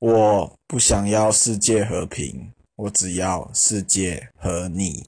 我不想要世界和平我只要世界和你。